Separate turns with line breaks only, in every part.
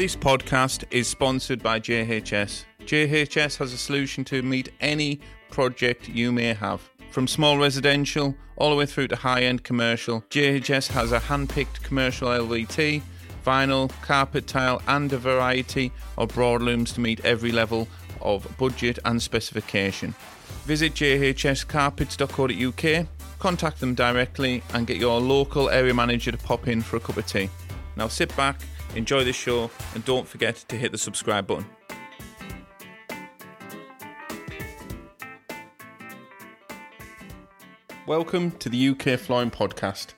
This podcast is sponsored by JHS. JHS has a solution to meet any project you may have. From small residential all the way through to high end commercial, JHS has a hand picked commercial LVT, vinyl, carpet tile, and a variety of broadlooms to meet every level of budget and specification. Visit jhscarpets.co.uk, contact them directly, and get your local area manager to pop in for a cup of tea. Now sit back, enjoy the show, and don't forget to hit the subscribe button. Welcome to the UK Flooring Podcast.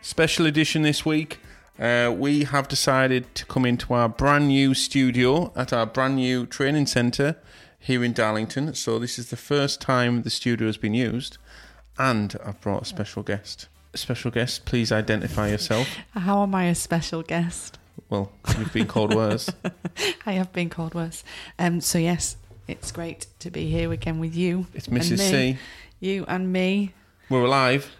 Special edition this week. Uh, we have decided to come into our brand new studio at our brand new training centre here in Darlington. So, this is the first time the studio has been used, and I've brought a special guest. A special guest, please identify yourself.
How am I a special guest?
Well, you've been called worse.
I have been called worse. Um, so yes, it's great to be here again with you.
It's Mrs. C.
You and me
We're alive.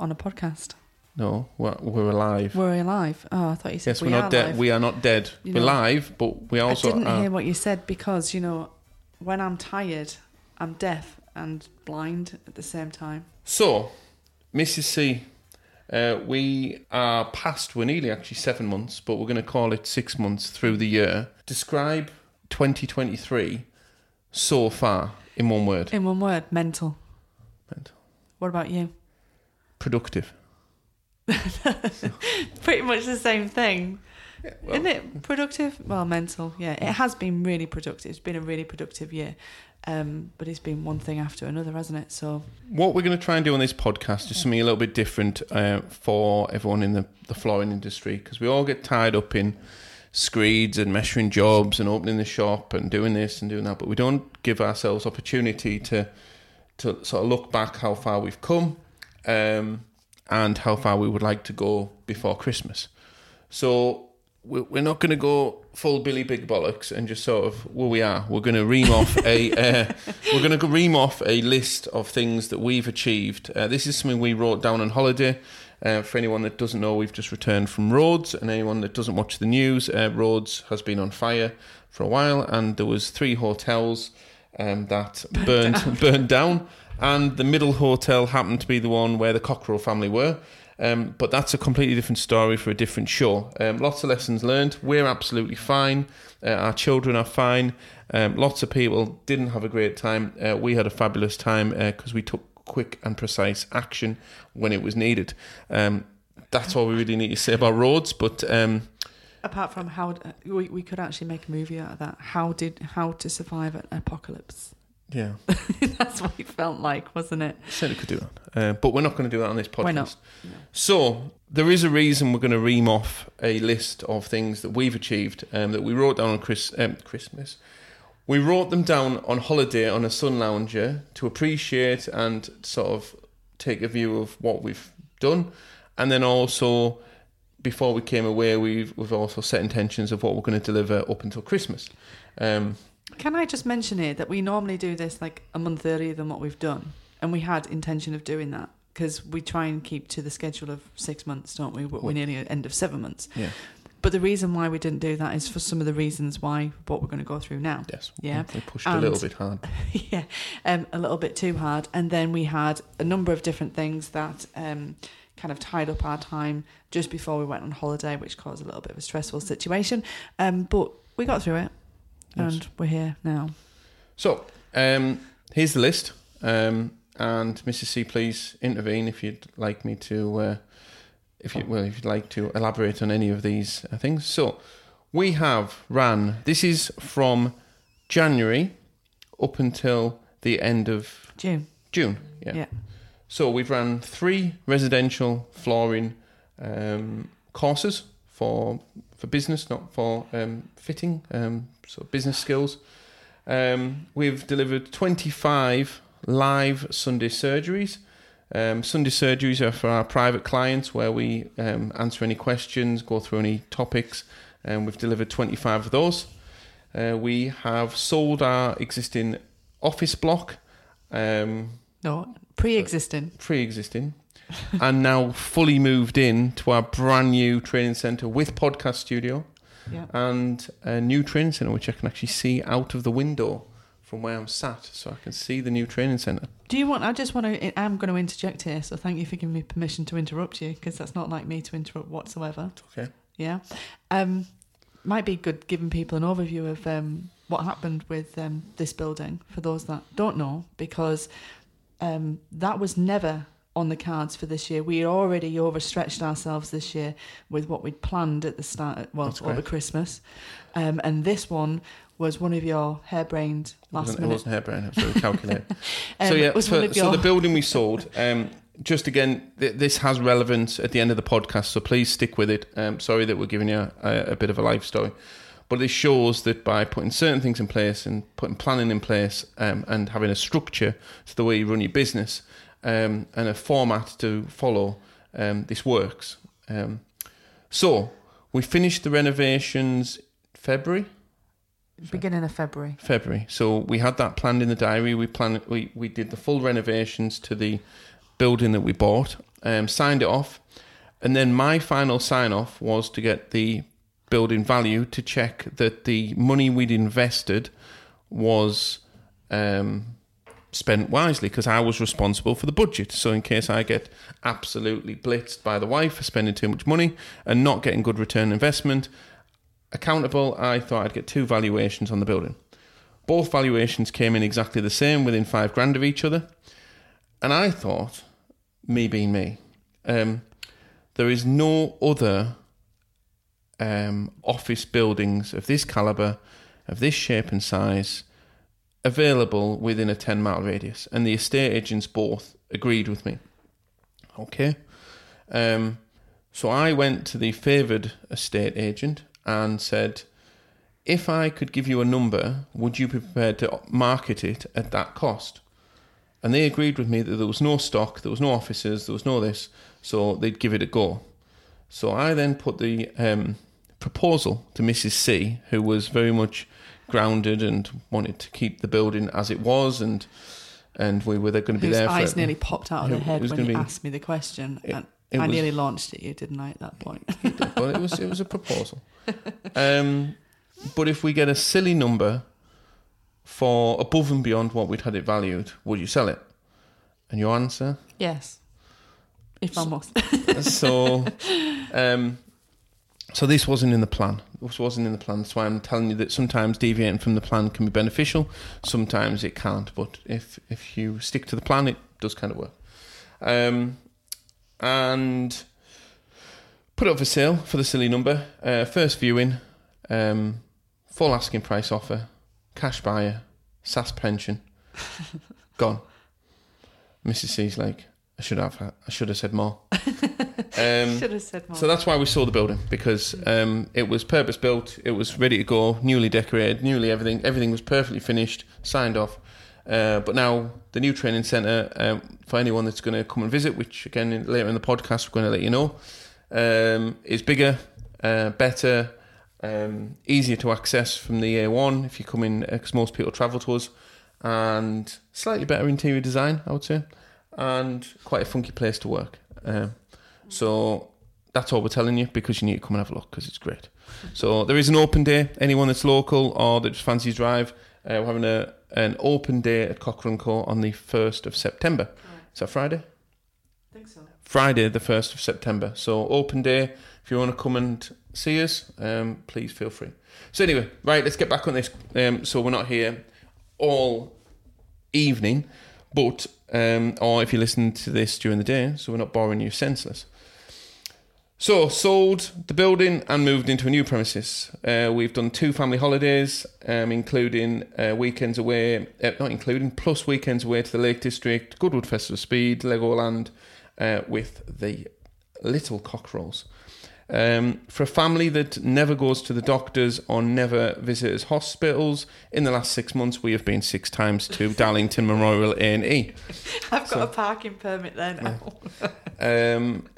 on a podcast.
No, we're, we're alive.
We're alive. Oh, I thought you said
yes,
we
we're
are
not dead.
live.
We are not dead.
You
we're
know,
live, but we also
I didn't
are.
hear what you said because you know when I'm tired, I'm deaf and blind at the same time.
So, Mrs. C, uh, we are past, we're nearly actually seven months, but we're going to call it six months through the year. Describe 2023 so far in one word.
In one word, mental.
Mental.
What about you?
Productive.
Pretty much the same thing.
well-
Isn't it productive? Well, mental. Yeah, it has been really productive. It's been a really productive year. Um, but it's been one thing after another, hasn't it? So
What we're going to try and do on this podcast is something a little bit different uh, for everyone in the, the flooring industry because we all get tied up in screeds and measuring jobs and opening the shop and doing this and doing that, but we don't give ourselves opportunity to to sort of look back how far we've come um, and how far we would like to go before Christmas. So we're not going to go full Billy Big Bollocks and just sort of well we are. We're going to ream off a uh, we're going to ream off a list of things that we've achieved. Uh, this is something we wrote down on holiday. Uh, for anyone that doesn't know, we've just returned from Rhodes, and anyone that doesn't watch the news, uh, Rhodes has been on fire for a while, and there was three hotels um, that burned burned down, and the middle hotel happened to be the one where the Cockrell family were. Um, but that's a completely different story for a different show. Um, lots of lessons learned. We're absolutely fine. Uh, our children are fine. Um, lots of people didn't have a great time. Uh, we had a fabulous time because we took quick and precise action when it was needed. Um, that's all we really need to say about Rhodes. But um,
apart from how we, we could actually make a movie out of that. How did how to survive an apocalypse?
Yeah,
That's what it felt like, wasn't it?
certainly could do that. Uh, but we're not going to do that on this podcast.
Why not?
So there is a reason we're going to ream off a list of things that we've achieved um, that we wrote down on Chris, um, Christmas. We wrote them down on holiday on a sun lounger to appreciate and sort of take a view of what we've done, and then also before we came away, we've we've also set intentions of what we're going to deliver up until Christmas. Um,
Can I just mention here that we normally do this like a month earlier than what we've done, and we had intention of doing that because we try and keep to the schedule of six months, don't we? We're nearly at end of seven months.
yeah,
But the reason why we didn't do that is for some of the reasons why what we're going to go through now.
yes,
Yeah.
we pushed a little bit hard.
yeah, um, a little bit too hard. And then we had a number of different things that um, kind of tied up our time just before we went on holiday, which caused a little bit of a stressful situation. Um, but we got through it,
Yes.
and we're here now.
So, um, here's the list. Um, and Mrs. C, please intervene if you'd like me to, uh, if you well, if you'd like to elaborate on any of these uh, things. So, we have ran. This is from January up until the end of
June.
June. Yeah.
Yeah.
So we've ran three residential flooring um, courses for for business, not for um, fitting. Um, so business skills. Um, we've delivered 25 live Sunday surgeries. Um, Sunday surgeries are for our private clients where we um, answer any questions, go through any topics, and we've delivered 25 of those. Uh, we have sold our existing office block. Um,
No, pre-existing.
pre-existing and now fully moved in to our brand new training center with podcast studio
Yeah.
and a new training centre which I can actually see out of the window from where I'm sat, so I can see the new training centre.
Do you want? I just want to. I'm going to interject here, so thank you for giving me permission to interrupt you because that's not like me to interrupt whatsoever.
Okay.
Yeah. Um, might be good giving people an overview of um, what happened with um, this building for those that don't know, because um, that was never on the cards for this year. We already overstretched ourselves this year with what we'd planned at the start, well, over. Christmas. Um, and this one was one of your harebrained
It
last
wasn't, it wasn't hairbrained, it was very calculated.
Um,
so yeah,
was
so,
one
so
your-
the building we sold. Um, just again, th- this has relevance at the end of the podcast, so please stick with it. Um, sorry that we're giving you a, a bit of a life story, but this shows that by putting certain things in place and putting planning in place um, and having a structure to the way you run your business um, and a format to follow, um, this works. Um, so we finished the renovations February.
beginning of February.
February. So we had that planned in the diary. We planned. We we did the full renovations to the building that we bought. Um, signed it off, and then my final sign off was to get the building value to check that the money we'd invested was um, spent wisely because I was responsible for the budget. So in case I get absolutely blitzed by the wife for spending too much money and not getting good return investment, accountable, I thought I'd get two valuations on the building. Both valuations came in exactly the same, within five grand of each other. And I thought, me being me, um, there is no other um, office buildings of this calibre, of this shape and size, available within a 10 mile radius. And the estate agents both agreed with me. Okay. Um, so I went to the favoured estate agent and said, if I could give you a number, would you be prepared to market it at that cost? And they agreed with me that there was no stock, there was no offices, there was no this, so they'd give it a go. So I then put the um, proposal to Mrs. C, who was very much grounded and wanted to keep the building as it was, and and we were going to be there.
eyes
for,
nearly popped out of their head when
be-
asked me the question.
It-
and
it
I
was-
nearly launched at you, didn't I, at that point?
but it was it was a proposal. Um, but if we get a silly number for above and beyond what we'd had it valued, would you sell it? And your answer?
yes. If I must.
so, um, so this wasn't in the plan. This wasn't in the plan. That's why I'm telling you that sometimes deviating from the plan can be beneficial. Sometimes it can't. But if if you stick to the plan, it does kind of work. Um, and put it up for sale for the silly number. Uh, first viewing, um, full asking price offer, cash buyer, SSAS pension, gone. Mrs. C's like, I should have, I should have said more. Um,
Should have said more.
so that's why we saw the building because um, it was purpose built, it was ready to go, newly decorated, newly everything. Everything was perfectly finished, signed off. Uh, but now the new training centre um, for anyone that's going to come and visit, which again in- later in the podcast we're going to let you know, um, is bigger, uh, better, um, easier to access from the A1 if you come in because most people travel to us, and slightly better interior design, I would say, and quite a funky place to work. Um, so that's all we're telling you because you need to come and have a look because it's great. So there is an open day. Anyone that's local or that just fancies drive, uh, we're having a an open day at Cockrell Co on the first of September. Is that Friday?
I think so.
Friday, the first of September. So open day. If you want to come and see us, um, please feel free. So anyway, right, let's get back on this. Um, so we're not here all evening, but um, or if you listen to this during the day, so we're not boring you senseless. So sold the building and moved into a new premises. Uh, we've done two family holidays, um, including uh, weekends away, uh, not including plus weekends away to the Lake District, Goodwood Festival of Speed, Legoland, uh, with the little cockerels. Um, for a family that never goes to the doctors or never visits hospitals, in the last six months we have been six times to Darlington Memorial A and E.
I've got
So-
a parking permit there now.
Um,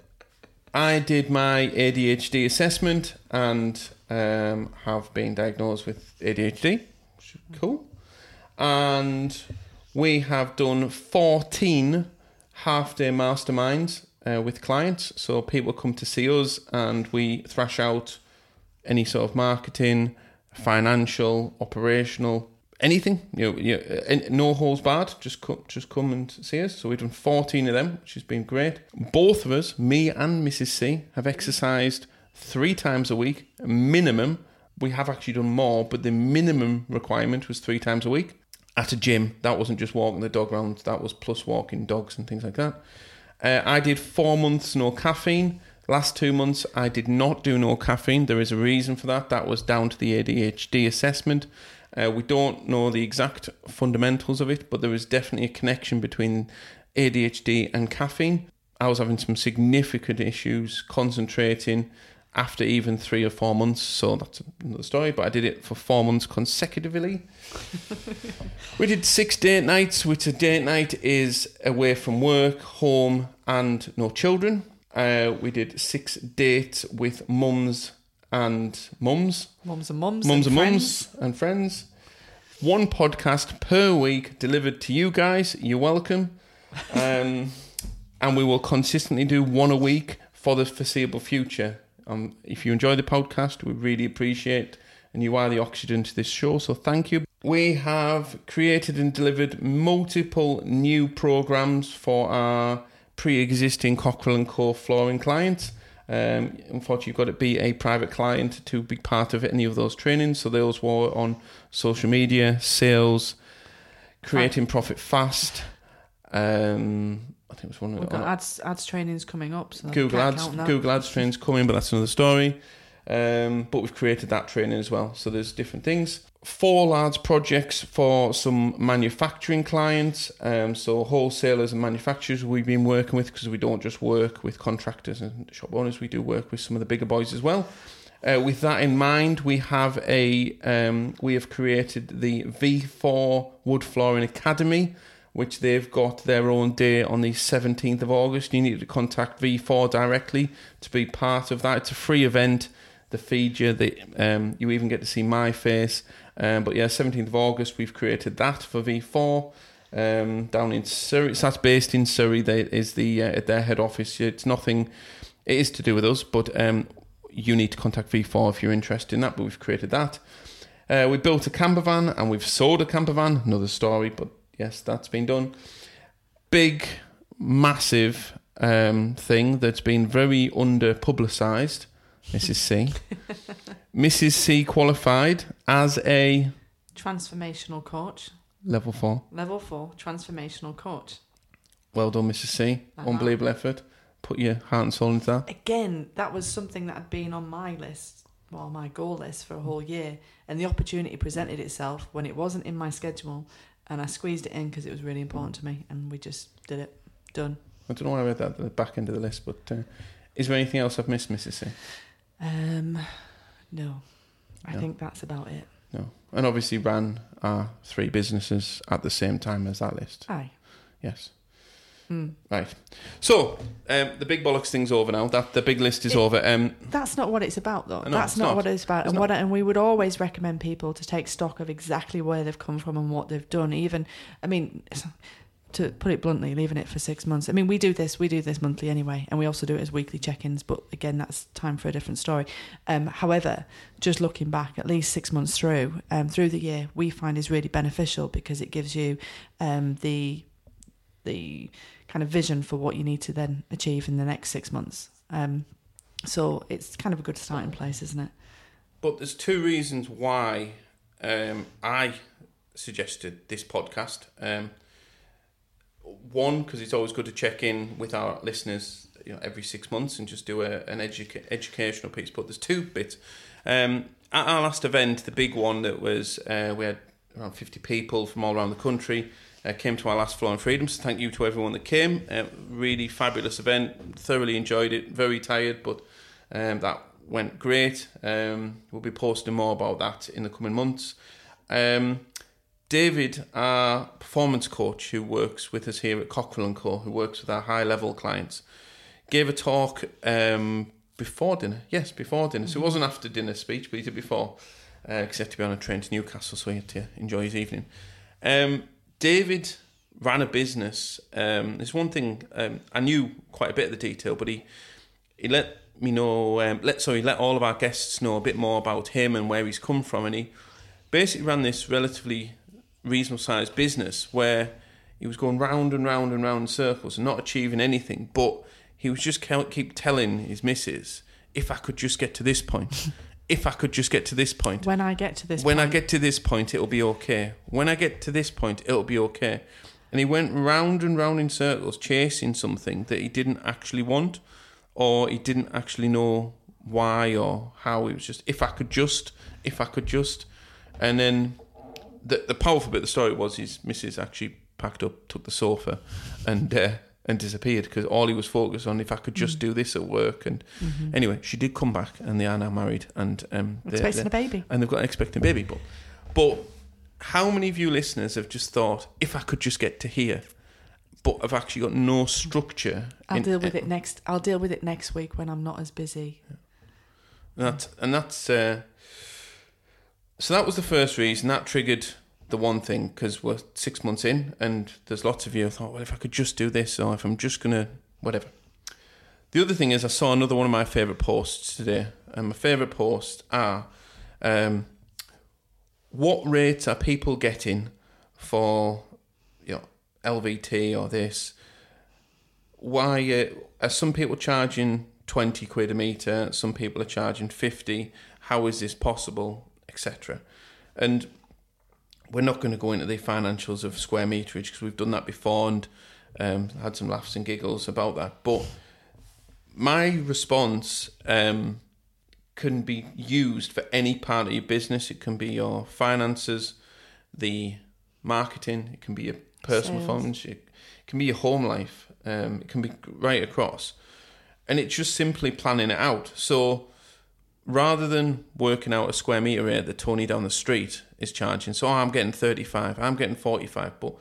I did my ADHD assessment and um, have been diagnosed with ADHD. Cool. And we have done 14 half day masterminds uh, with clients. So people come to see us and we thrash out any sort of marketing, financial, operational, anything. You know, you know, no holes barred. Just come, just come and see us. So we've done 14 of them, which has been great. Both of us, me and Mrs. C, have exercised three times a week, minimum. We have actually done more, but the minimum requirement was three times a week at a gym. That wasn't just walking the dog around, that was plus walking dogs and things like that. Uh, I did four months no caffeine. Last two months, I did not do no caffeine. There is a reason for that. That was down to the ADHD assessment. Uh, we don't know the exact fundamentals of it, but there is definitely a connection between ADHD and caffeine. I was having some significant issues concentrating after even three or four months, so that's another story. But I did it for four months consecutively. we did six date nights, which a date night is away from work, home, and no children. Uh, we did six dates with mums and mums,
Mums and mums.
mums and,
friends.
mums and friends. One podcast per week delivered to you guys. You're welcome. Um, and we will consistently do one a week for the foreseeable future. Um, if you enjoy the podcast, we really appreciate and you are the oxygen to this show, so thank you. We have created and delivered multiple new programs for our pre-existing Cockrell and Co flooring clients. Um, unfortunately, you've got to be a private client to be part of any of those trainings. So those were on social media, sales, creating profit fast. Um, I think it was one
We've
of
got ads ads trainings coming up. So
Google Ads. Google Ads training's coming, but that's another story. Um, but we've created that training as well. So there's different things. Four large projects for some manufacturing clients. Um, so wholesalers and manufacturers we've been working with because we don't just work with contractors and shop owners. We do work with some of the bigger boys as well. Uh, with that in mind, we have a um, we have created the V4 Wood Flooring Academy, which they've got their own day on the 17th of August. You need to contact V4 directly to be part of that. It's a free event. They feed you. Um, you even get to see my face. Um, but yeah, 17th of August, we've created that for V4 um, down in Surrey. So that's based in Surrey. They is the uh, at their head office. It's nothing. It is to do with us, but um, you need to contact V4 if you're interested in that. But we've created that. Uh, we built a camper van and we've sold a camper van. Another story, but yes, that's been done. Big, massive um, thing that's been very under publicised. Mrs. C. Mrs. C qualified as a
Transformational coach,
level four.
level four, transformational coach.
Well done, Mrs. C. Unbelievable effort. Put your heart and soul into that.
Again, that was something that had been on my list, well, my goal list for a whole year, and the opportunity presented itself when it wasn't in my schedule, and I squeezed it in because it was really important to me, and we just did it. Done.
I don't know why I read that at the back end of the list, but uh, is there anything else I've missed, Mrs. C?
Um, no, I
No.
think that's about it.
No. And obviously ran our three businesses at the same time as that list.
Aye.
Yes.
Mm.
Right. So um, the big bollocks thing's over now. That the big list is
It-
over. Um,
That's not what it's about, though.
No,
That's not,
not.
what it's about.
It's
and what, and we would always recommend people to take stock of exactly where they've come from and what they've done. Even, I mean, to put it bluntly, leaving it for six months. I mean, we do this, we do this monthly anyway, and we also do it as weekly check-ins. But again, that's time for a different story. Um, however, just looking back, at least six months through, um, through the year, we find is really beneficial because it gives you um, the the kind of vision for what you need to then achieve in the next six months. Um, so it's kind of a good starting place, isn't it?
But there's two reasons why um, I suggested this podcast. One, because it's always good to check in with our listeners, you know, every six months and just do a, an educa- educational piece. But there's two bits. Um, at our last event, the big one that was uh, we had around 50 people from all around the country. Uh, came to our last Flow and Freedom, so thank you to everyone that came. Uh, really fabulous event, thoroughly enjoyed it. Very tired, but um, that went great. Um, we'll be posting more about that in the coming months. Um, David, our performance coach who works with us here at Cockrell Co, who works with our high level clients, gave a talk um, before dinner. Yes, before dinner. So it wasn't after dinner speech, but he did before because he had to be on a train to Newcastle, so he had to enjoy his evening. Um, David ran a business. Um, there's one thing um, I knew quite a bit of the detail, but he he let me know. Um, let sorry, let all of our guests know a bit more about him and where he's come from. And he basically ran this relatively reasonable sized business where he was going round and round and round in circles and not achieving anything. But he was just keep telling his missus, "If I could just get to this point." If I could just get to this point,
When I get to this
when I get to this point, it'll be okay. When I get to this point, it'll be okay. And he went round and round in circles, chasing something that he didn't actually want, or he didn't actually know why or how. He was just, if I could just, if I could just. And then the the powerful bit of the story was his missus actually packed up, took the sofa, and uh, and disappeared because all he was focused on if I could just do this at work. And anyway, she did come back, and they are now married, and um, they're-
expecting
they're-
a baby.
and they've got an expecting baby. But, but how many of you listeners have just thought, if I could just get to here, but I've actually got no structure?
I'll
in-
deal with it next. I'll deal with it next week when I'm not as busy.
And that, and that's uh, so that was the first reason that triggered the one thing because we're six months in, and there's lots of you who thought, well, if I could just do this, or if I'm just gonna whatever. The other thing is, I saw another one of my favourite posts today, and my favourite posts are, um, what rates are people getting for, you know, LVT or this? Why uh, are some people charging twenty quid a meter? Some people are charging fifty. How is this possible, etc. And we're not going to go into the financials of square meterage because we've done that before and um, had some laughs and giggles about that. But my response um, can be used for any part of your business. It can be your finances, the marketing. It can be your personal
Sales.
It can be your home life. Um, it can be right across, and it's just simply planning it out. So rather than working out a square meter rate that Tony down the street is charging, so oh, I'm getting 35, I'm getting 45, but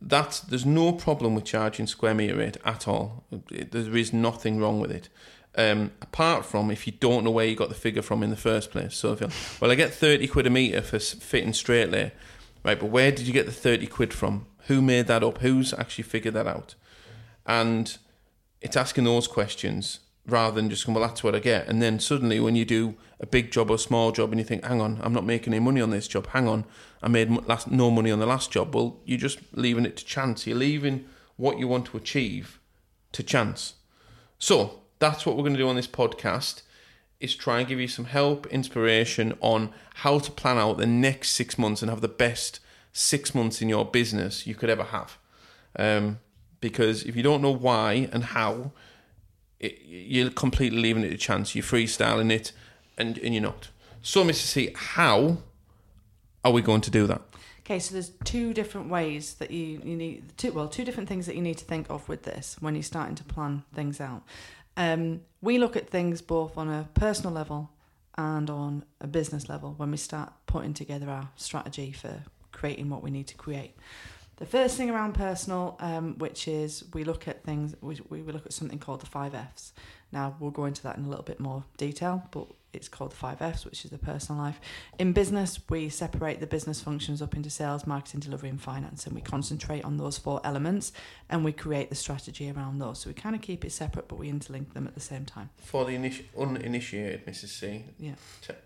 that's there's no problem with charging square meter rate at all. It- There is nothing wrong with it. Um, apart from if you don't know where you got the figure from in the first place. So if you're, well, I get 30 quid a meter for fitting straight lay, right? But where did you get the 30 quid from? Who made that up? Who's actually figured that out? And it's asking those questions rather than just going, well, that's what I get. And then suddenly, when you do a big job or small job and you think, hang on, I'm not making any money on this job, hang on, I made last, no money on the last job. Well, you're just leaving it to chance. You're leaving what you want to achieve to chance. So that's what we're going to do on this podcast is try and give you some help, inspiration on how to plan out the next six months and have the best six months in your business you could ever have. Um, because if you don't know why and how, it, you're completely leaving it to chance. You're freestyling it, and, and you're not. So, Mr. C, how are we going to do that?
Okay, so there's two different ways that you, you need two well two different things that you need to think of with this when you're starting to plan things out. Um, we look at things both on a personal level and on a business level when we start putting together our strategy for creating what we need to create. The first thing around personal, um, which is we look at things, we, we look at something called the five Fs. Now, we'll go into that in a little bit more detail, but it's called the five Fs, which is the personal life. In business, we separate the business functions up into sales, marketing, delivery, and finance, and we concentrate on those four elements and we create the strategy around those. So we kind of keep it separate, but we interlink them at the same time.
For the initi- uninitiated, Mrs. C,
Yeah.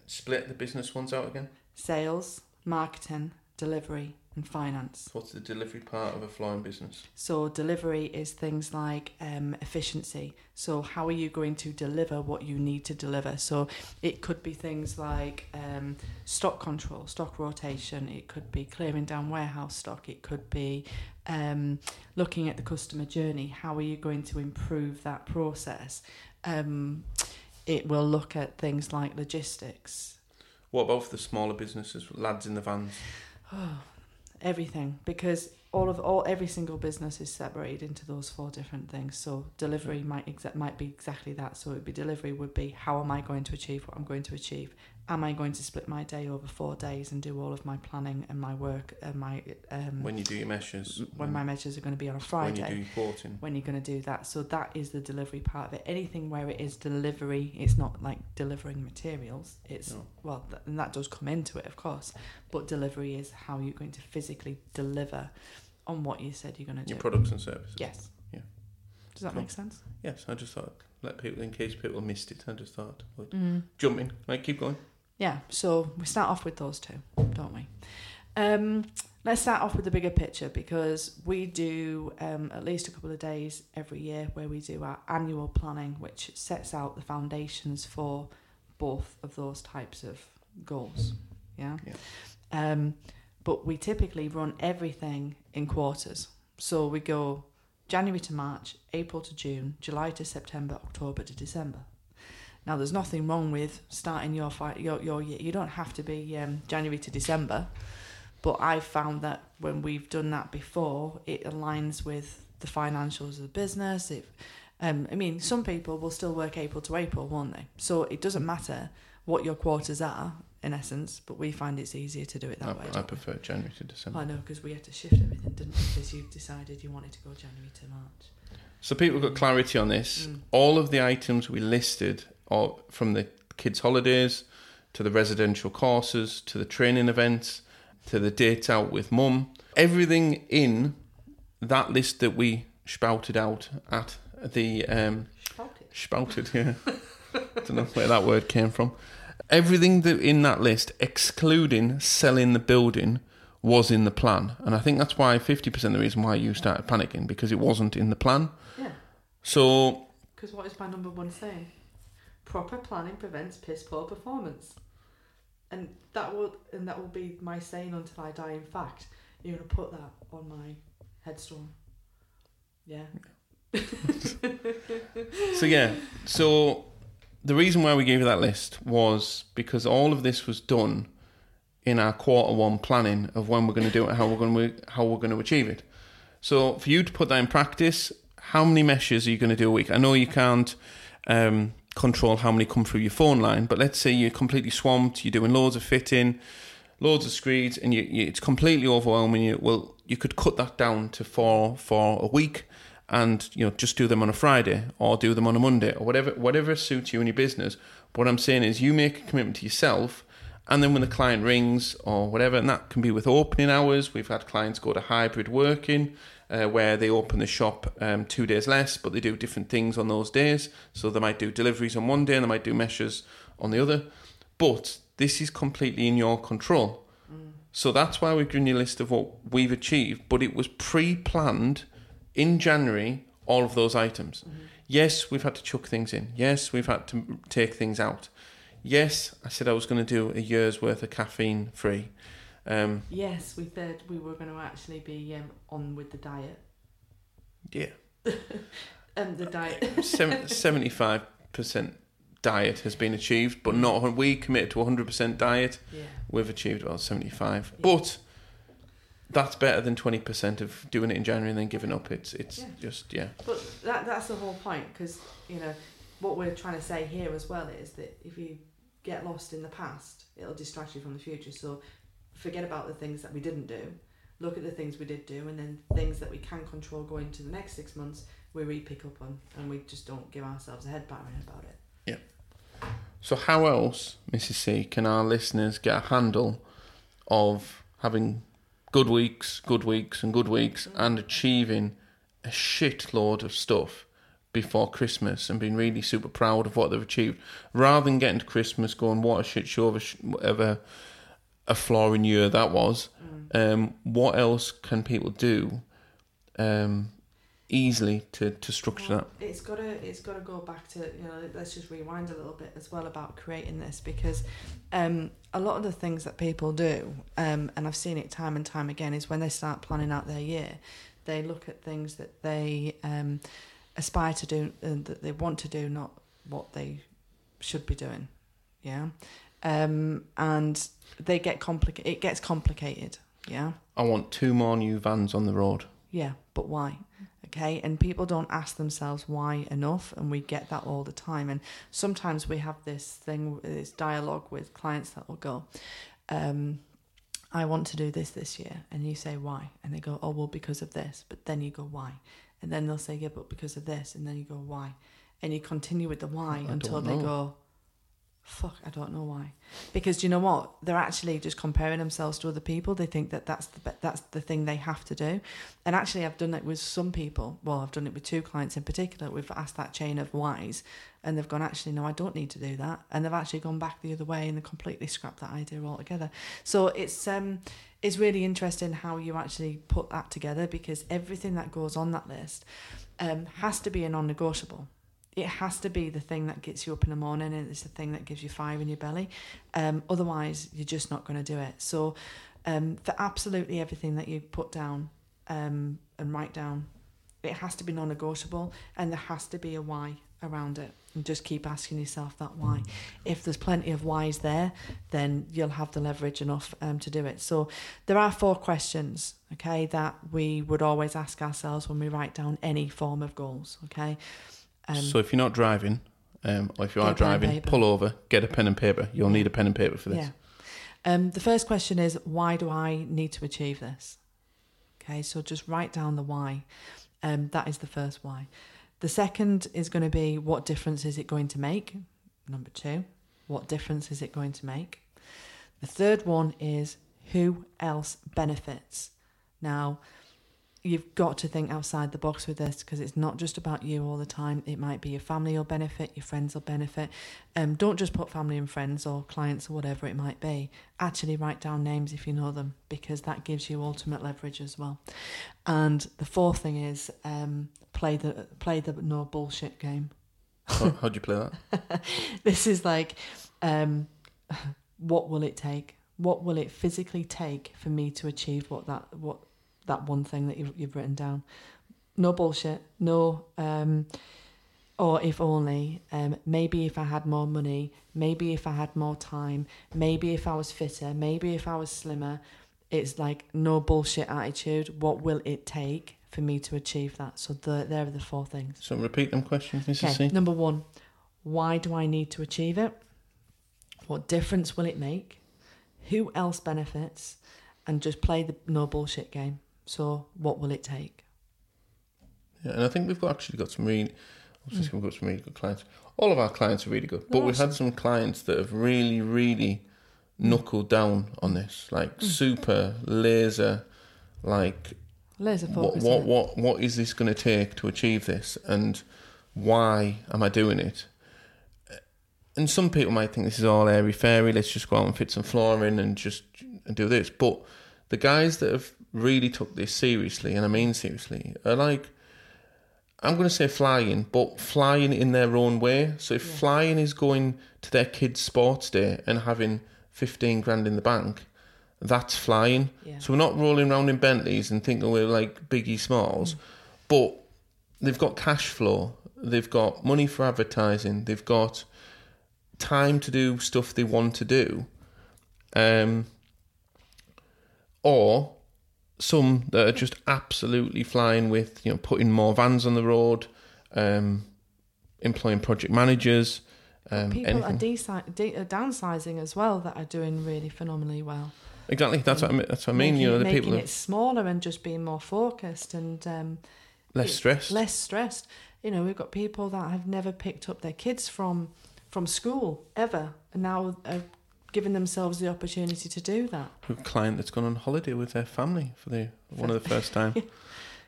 split the business ones out again.
Sales, marketing, delivery, and finance.
What's the delivery part of a flooring business?
So delivery is things like um, efficiency. So how are you going to deliver what you need to deliver? So it could be things like um, stock control, stock rotation. It could be clearing down warehouse stock. It could be um, looking at the customer journey. How are you going to improve that process? Um, it will look at things like logistics.
What about for the smaller businesses, lads in the vans?
Everything because all of all every single business is separated into those four different things. So delivery might exa- might be exactly that. So it would be delivery would be how am i going to achieve what i'm going to achieve am i going to split my day over four days and do all of my planning and my work and my um
When you do your measures,
when my measures are going to be on a friday
when you do your quoting.
when you're going to do that. So that is the delivery part of it. Anything where it is delivery, it's not like delivering materials. It's
No.
well, th- and that does come into it, of course. But delivery is how you're going to physically deliver on what you said you're going to do.
Your products and services.
yes.
Yeah.
Does that
Cool.
make sense?
Yes, I just thought let people in case people missed it. I just thought
Mm.
jump in. Right, keep going.
Yeah, so we start off with those two, don't we? Um, let's start off with the bigger picture because we do um, at least a couple of days every year where we do our annual planning, which sets out the foundations for both of those types of goals. Yeah.
Yeah.
Um, but we typically run everything in quarters. So we go January to March, April to June, July to September, October to December. Now, there's nothing wrong with starting your fi- your your year. You don't have to be um, January to December, but I've found that when we've done that before, it aligns with the financials of the business. It, um, I mean, some people will still work April to April, won't they? So it doesn't matter what your quarters are in essence, but we find it's easier to do it that
I,
way.
I
don't we?
prefer January to December.
I know because we had to shift everything, didn't we? Because you decided you wanted to go January to March.
So people got clarity on this.
Mm.
All of the items we listed, are from the kids' holidays to the residential courses to the training events to the dates out with mum, everything in that list that we spouted out at the um,
Sprouted.
spouted. Yeah, I don't know where that word came from. Everything that in that list, excluding selling the building, was in the plan, and I think that's why fifty percent of the reason why you started panicking because it wasn't in the plan.
Yeah.
So
Because what is my number one saying? Proper planning prevents piss poor performance. And that will and that will be my saying until I die. In fact, you're gonna put that on my headstone. Yeah.
So yeah, so the reason why we gave you that list was because all of this was done in our quarter one planning of when we're going to do it, how we're going to how we're going to achieve it. So for you to put that in practice, how many meshes are you going to do a week? I know you can't um, control how many come through your phone line, but let's say you're completely swamped, you're doing loads of fitting, loads of screeds, and you, you, it's completely overwhelming you. Well, you could cut that down to four for a week and you know just do them on a Friday or do them on a Monday or whatever whatever suits you in your business. What I'm saying is you make a commitment to yourself and then when the client rings or whatever, and that can be with opening hours. We've had clients go to hybrid working uh, where they open the shop um, two days less, but they do different things on those days. So they might do deliveries on one day and they might do meshes on the other. But this is completely in your control. So that's why we've given you a list of what we've achieved, but it was pre planned in January, all of those items. Yes, we've had to chuck things in. Yes, we've had to take things out. Yes, I said I was going to do a year's worth of caffeine free. Um,
Yes, we said we were going to actually be um, on with the diet.
yeah,
Um, the diet.
seventy-five percent diet has been achieved, but not we committed to hundred percent diet.
yeah.
We've achieved about seventy-five,
Yeah.
but that's better than twenty percent of doing it in January and then giving up. It's it's
Yeah.
just yeah.
But that that's the whole point because you know what we're trying to say here as well is that if you get lost in the past, it'll distract you from the future. So forget about the things that we didn't do. Look at the things we did do, and then things that we can control going into the next six months, we really pick up on, and we just don't give ourselves a head battering about it. Yeah.
So how else, Mrs. C, can our listeners get a handle of having good weeks, good weeks, and good weeks, mm-hmm. and achieving a shitload of stuff before Christmas and being really super proud of what they've achieved, rather than getting to Christmas going, "What a shit show of a sh- whatever a flooring year that was." Um, what else can people do um, easily to, to structure that?
It's gotta it's gotta go back to you know let's just rewind a little bit as well about creating this because um, a lot of the things that people do um, and I've seen it time and time again is when they start planning out their year they look at things that they um, aspire to do and that they want to do not what they should be doing yeah um, and they get complicated it gets complicated yeah
I want two more new vans on the road.
yeah, but why? Okay, and people don't ask themselves why enough, and we get that all the time. And sometimes we have this thing, this dialogue with clients that will go, um, "I want to do this this year," and you say why, and they go, "Oh, well, because of this." But then you go, "Why?" And then they'll say, "Yeah, but because of this," and then you go, "Why?" And you continue with the why
I
until they go, Fuck, I don't know why. Because you know what? They're actually just comparing themselves to other people. They think that that's the that's the thing they have to do. And actually, I've done it with some people. Well, I've done it with two clients in particular. We've asked that chain of whys, and they've gone, actually, no, I don't need to do that. And they've actually gone back the other way and they completely scrapped that idea altogether. So it's um it's really interesting how you actually put that together because everything that goes on that list um has to be a non-negotiable it has to be the thing that gets you up in the morning and it's the thing that gives you fire in your belly. Um, otherwise, you're just not going to do it. So, um, for absolutely everything that you put down um, and write down, it has to be non negotiable and there has to be a why around it. And just keep asking yourself that why. If there's plenty of whys there, then you'll have the leverage enough um, to do it. So, there are four questions, okay, that we would always ask ourselves when we write down any form of goals, okay? Um,
so if you're not driving, um, or if you are
a pen and
driving, pull over, get a pen and paper. You'll need a pen and paper for this.
Yeah. Um, the first question is why do I need to achieve this? Okay, so just write down the why. Um, that is the first why. The second is going to be what difference is it going to make? Number two, what difference is it going to make? The third one is who else benefits? Now, you've got to think outside the box with this because it's not just about you all the time. It might be your family will benefit, your friends will benefit. Um, don't just put family and friends or clients or whatever it might be. Actually, write down names if you know them because that gives you ultimate leverage as well. And the fourth thing is um, play the play the no bullshit game.
How, how do you play that?
this is like, um, what will it take? What will it physically take for me to achieve what that what that one thing that you've, you've written down? No bullshit. No. Um, or if only, um, maybe if I had more money, maybe if I had more time, maybe if I was fitter, maybe if I was slimmer. It's like no bullshit attitude. What will it take for me to achieve that? So the, there are the four things.
So repeat them questions, Mrs.
Okay,
C.
number one, why do I need to achieve it? What difference will it make? Who else benefits? And just play the no bullshit game. So, what will it take?
Yeah, and I think we've got actually got some really, obviously mm. we've got some really good clients. All of our clients are really good, but
They're
we've had some clients that have really, really knuckled down on this, like mm. super laser, like
Laser focus.
what
it.
what what is this going to take to achieve this, and why am I doing it? And some people might think this is all airy fairy. Let's just go out and fit some flooring and just and do this. But the guys that have really took this seriously, and I mean seriously, are like I'm going to say flying, but flying in their own way. So if
Yeah.
flying is going to their kids' sports day and having 15 grand in the bank, that's flying.
Yeah.
So we're not rolling around in Bentleys and thinking we're like Biggie Smalls,
Mm.
but they've got cash flow, they've got money for advertising, they've got time to do stuff they want to do. Um, or some that are just absolutely flying with, you know, putting more vans on the road, um, employing project managers, um,
People are
anything.
desi- de- are downsizing as well that are doing really phenomenally well.
Exactly. That's what I mean. That's what I mean.
making,
You know, the
making
people are
it smaller and just being more focused and um,
less stressed.
less stressed. You know, we've got people that have never picked up their kids from from school ever, and now are giving themselves the opportunity to do that.
a client that's gone on holiday with their family for the one of the first time.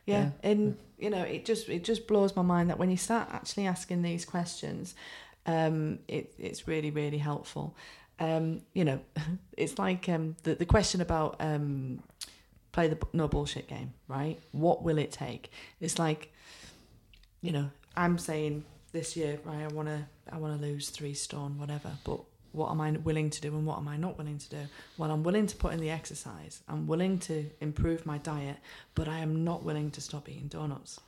Yeah,
Yeah.
and you know, it just it just blows my mind that when you start actually asking these questions, um, it it's really really helpful. Um, you know, it's like um, the the question about um, play the no bullshit game, right? What will it take? It's like, you know, I'm saying this year, right? I want to I want to lose three stone, whatever, but. What am I willing to do and what am I not willing to do? Well, I'm willing to put in the exercise. I'm willing to improve my diet, but I am not willing to stop eating donuts.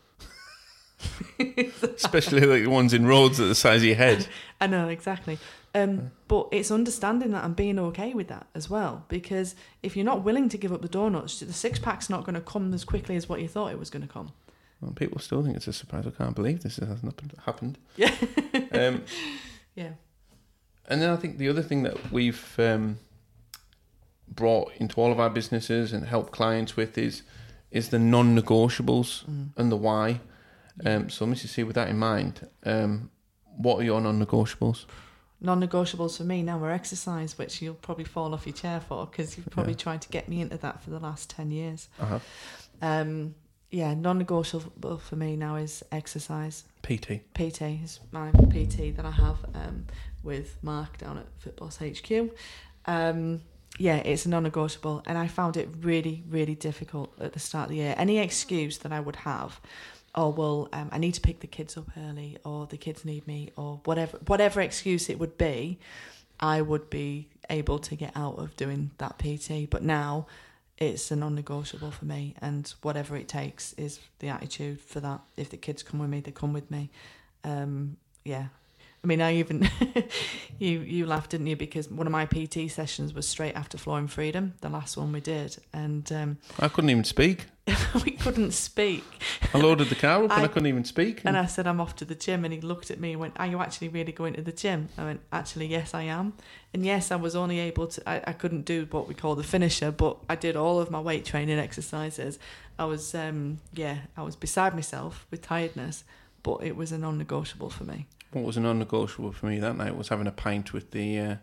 Especially like the ones in Rhodes at the size of your head.
I know exactly. Um, but it's understanding that and being okay with that as well. Because if you're not willing to give up the donuts, the six pack's not going to come as quickly as what you thought it was going to come.
Well, people still think it's a surprise. I can't believe this has not happened.
Yeah.
Um,
Yeah.
And then I think the other thing that we've um, brought into all of our businesses and help clients with is is the non-negotiables
Mm.
and the why. Um, so, Mrs. C, with that in mind, um, what are your non-negotiables?
non-negotiables for me now are exercise, which you'll probably fall off your chair for because you've probably
Yeah.
tried to get me into that for the last ten years.
Uh-huh.
Um, yeah, non-negotiable for me now is exercise.
PT.
PT is my PT that I have um, with Mark down at Fitboss HQ. Um, yeah, it's a non-negotiable, and I found it really, really difficult at the start of the year. Any excuse that I would have, or well, um, I need to pick the kids up early, or the kids need me, or whatever, whatever excuse it would be, I would be able to get out of doing that PT. But now, it's a non-negotiable for me, and whatever it takes is the attitude for that. If the kids come with me, they come with me. Um, yeah, I mean, I even you you laughed, didn't you? Because one of my PT sessions was straight after Flooring Freedom, the last one we did, and um,
I couldn't even speak.
we couldn't speak.
I loaded the car up and I,
I-
couldn't even speak.
And I said, I'm off to the gym. And he looked at me and went, Are you actually really going to the gym? I went, Actually, yes, I am. And yes, I was only able to, I, I couldn't do what we call the finisher, but I did all of my weight training exercises. I was, um, yeah, I was beside myself with tiredness, but it was a non negotiable for me.
What was a non-negotiable for me that night was having a pint with the uh,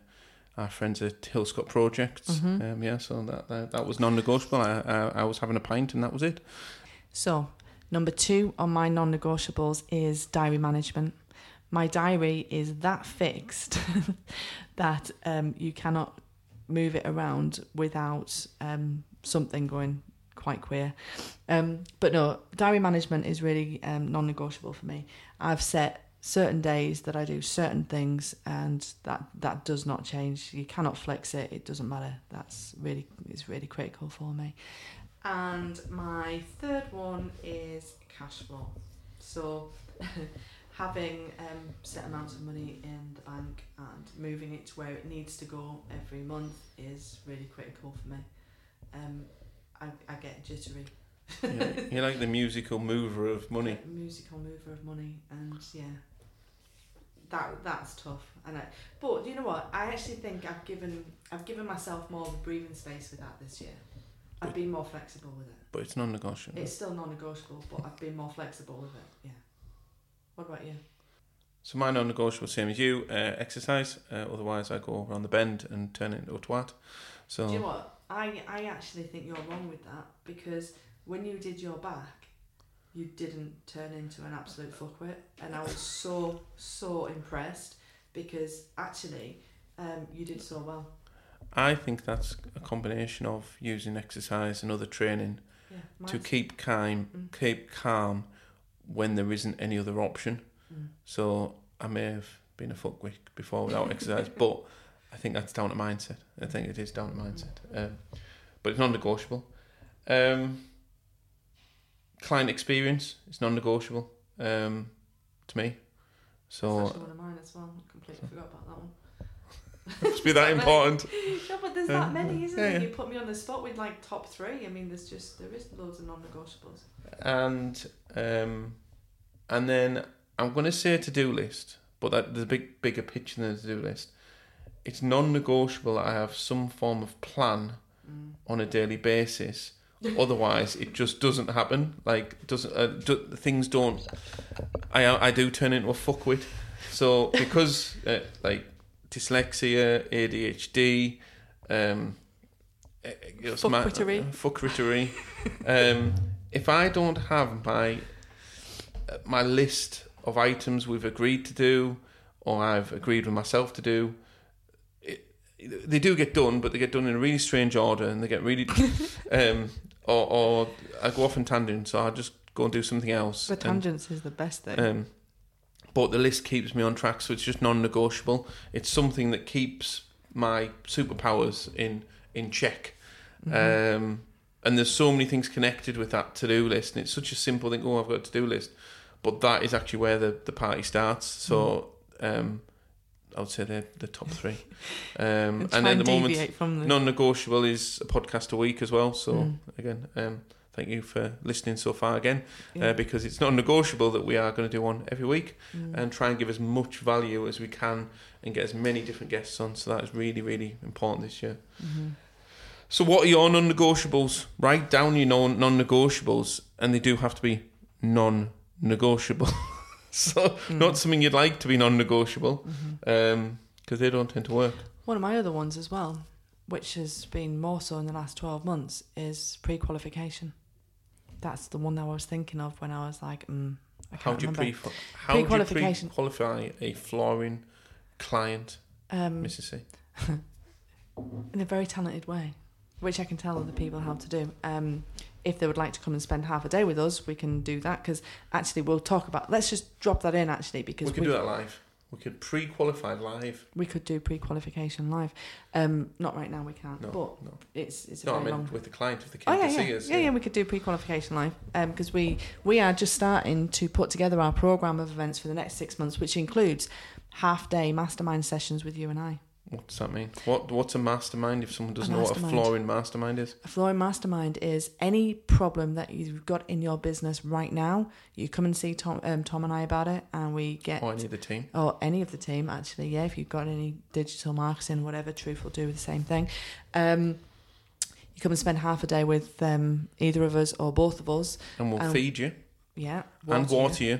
our friends at Hillscott Projects.
Mhm.
Um, yeah, so that, that that was non-negotiable. I, I I was having a pint and that was it.
So, number two on my non negotiables is diary management. My diary is that fixed that um, you cannot move it around without um, something going quite queer. Um, but no, diary management is really um, non negotiable for me. I've set certain days that I do certain things and that that does not change. You cannot flex it. It doesn't matter. That's really it's really critical for me. And my third one is cash flow. So having um, set amounts of money in the bank and moving it to where it needs to go every month is really critical for me. Um, I, I get jittery.
Yeah, you're like the musical mover of money.
Musical mover of money, and yeah, that that's tough. And I, but you know what? I actually think I've given I've given myself more breathing space with that this year. I've been more flexible with it.
But it's non-negotiable.
It's still non-negotiable, but I've been more flexible with it. Yeah. What about you?
So my non-negotiable, same as you, uh, exercise. Uh, otherwise, I go around the bend and turn it into a twat. So
Do you know what? I I actually think you're wrong with that because when you did your back, you didn't turn into an absolute fuckwit, and I was so so impressed because actually, um, you did so well.
I think that's a combination of using exercise and other training
Yeah.
to keep calm,
Mm.
keep calm when there isn't any other option.
Mm.
So I may have been a fuckwit before without exercise, but I think that's down to mindset. I think it is down to mindset. Um, but it's non-negotiable. Um, client experience is non-negotiable um, to me.
That's
So
actually one of mine as well. I completely forgot about that one.
must be that important.
No, but there's that many, isn't
Yeah,
there?
yeah.
You put me on the spot with like top three. I mean, there's just there is loads of non-negotiables.
and um, and then I'm going to say a to-do list, but that there's a big bigger picture than a to-do list. It's non-negotiable that I have some form of plan
Mm.
on a daily basis. Otherwise, it just doesn't happen. Like doesn't uh, do, things don't. I I do turn into a fuckwit. So because uh, like dyslexia, ADHD, um, know, some-
Fuckwittery.
uh, fuckwittery. um, if I don't have my uh, my list of items we've agreed to do, or I've agreed with myself to do, it, they do get done, but they get done in a really strange order, and they get really, um, or, or I go off in tangent, so I just go and do something else.
But
and-
tangents is the best thing.
um, but the list keeps me on track, so it's just non-negotiable. It's something that keeps my superpowers in in check.
Mhm.
Um, and there's so many things connected with that to-do list, and it's such a simple thing. Oh, I've got a to-do list, but that is actually where the, the party starts. So um, I would say they're the top three. Um,
and
at the moment,
the
non-negotiable is a podcast a week as well. So
Mm.
again, um, thank you for listening so far again,
Yeah.
uh, because it's non-negotiable that we are going to do one every week
Mm.
and try and give as much value as we can and get as many different guests on. So that is really, really important this year.
Mhm.
So, what are your non-negotiables? Write down your non- non-negotiables, and they do have to be non-negotiable. so,
Mm.
not something you'd like to be non-negotiable.
Mhm.
Um, because they don't tend to work.
One of my other ones as well, which has been more so in the last 12 months, is pre qualification. That's the one that I was thinking of when I was like, mm, I
How
can't
do you pre how do you
Pre-qualification.
pre-qualify a flooring client,
um,
Mrs. C?
in a very talented way, which I can tell other people how to do. Um, if they would like to come and spend half a day with us, we can do that because actually we'll talk about. Let's just drop that in actually because
We could do that live. We could pre-qualify live.
we could do pre-qualification live. Um, not right now, we can't.
No,
but
no.
it's it's a
No, I
very
meant
long.
with the client if they
Oh
came
yeah,
to
yeah.
see us.
yeah, yeah, We could do pre-qualification live because we we are just starting to put together our program of events for the next six months, which includes half-day mastermind sessions with you and I.
What does that mean? What What's a mastermind? If someone doesn't know what a flooring mastermind is,
A flooring mastermind is any problem that you've got in your business right now. You come and see Tom, um, Tom and I about it, and we get
or any of the team.
or any of the team actually. Yeah, if you've got any digital marketing, whatever, Truth will do the same thing. Um, you come and spend half a day with um, either of us or both of us.
And we'll
Um,
feed you
Yeah,
and
you.
water you.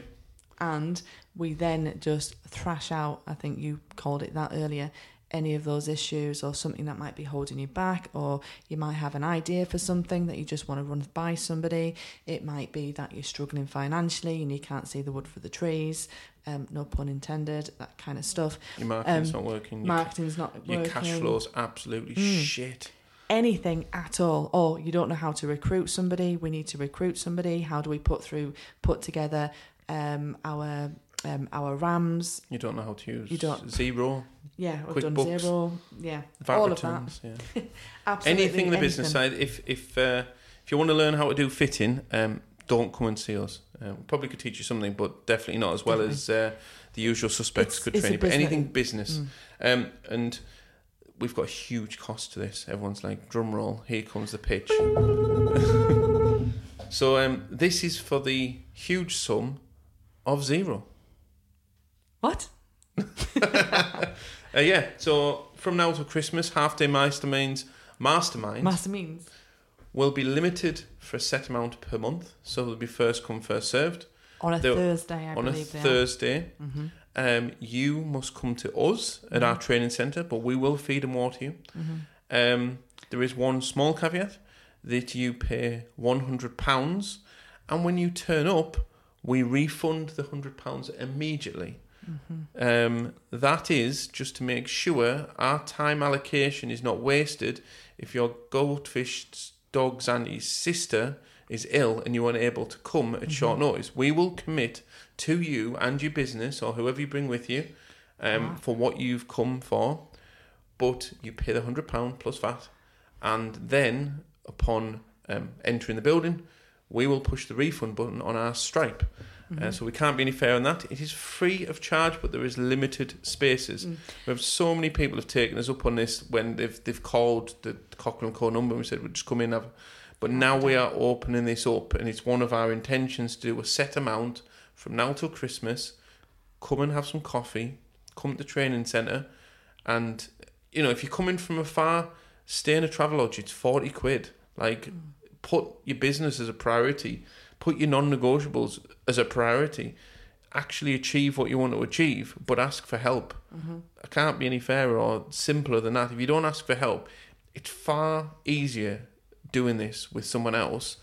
and we then just thrash out. I think you called it that earlier. Any of those issues or something that might be holding you back, or you might have an idea for something that you just want to run by somebody. It might be that you're struggling financially and you can't see the wood for the trees. Um, no pun intended. That kind of stuff.
Your marketing's
um,
not working. Your,
Marketing's not
your
working.
cash flow's absolutely
Mm.
shit.
anything at all or you don't know how to recruit somebody we need to recruit somebody how do we put through put together um our um our RAMS
You don't know how to use
You don't.
Xero,
yeah we've done
QuickBooks,
Xero yeah all. Of that absolutely
anything in the business side. If if uh, if you want to learn how to do fitting, um, don't come and see us. Uh, we probably could teach you something, but definitely not as well as uh, the usual suspects
It's-
could train you. But anything business,
Mm.
um, and we've got a huge cost to this. Everyone's like, drum roll, here comes the pitch. so um, this is for the huge sum of zero.
What
Uh, yeah, so from now till Christmas, half day masterminds, masterminds
master means
will be limited for a set amount per month. So they'll be first come, first served.
on a
They're-
thursday i
On a
believe they
Thursday,
are mm-hmm.
um, you must come to us at our training centre, but we will feed and water you.
Mm-hmm.
Um, there is one small caveat that you pay £100, and when you turn up, we refund the £100 immediately.
Mm-hmm.
Um, that is just to make sure our time allocation is not wasted if your goldfish dog's auntie's sister is ill and you're unable to come at short notice. We will commit to you and your business or whoever you bring with you um,
Ah.
for what you've come for, but you pay the £100 plus VAT. And then, upon um, entering the building, we will push the refund button on our Stripe.
Mm-hmm.
Uh, so we can't be any fairer on that. It is free of charge, but there is limited spaces.
Mm.
We have so many people have taken us up on this when they've they've called the Cockrell Co number and we said we'd just come in and have. But now we are opening this up, and it's one of our intentions to do a set amount from now till Christmas. Come and have some coffee. Come to the training centre, and you know if you're coming from afar, stay in a travel lodge. It's forty quid. Like, put your business as a priority. Put your non-negotiables as a priority. Actually achieve what you want to achieve, but ask for help.
Mm-hmm.
I can't be any fairer or simpler than that. If you don't ask for help, it's far easier doing this with someone else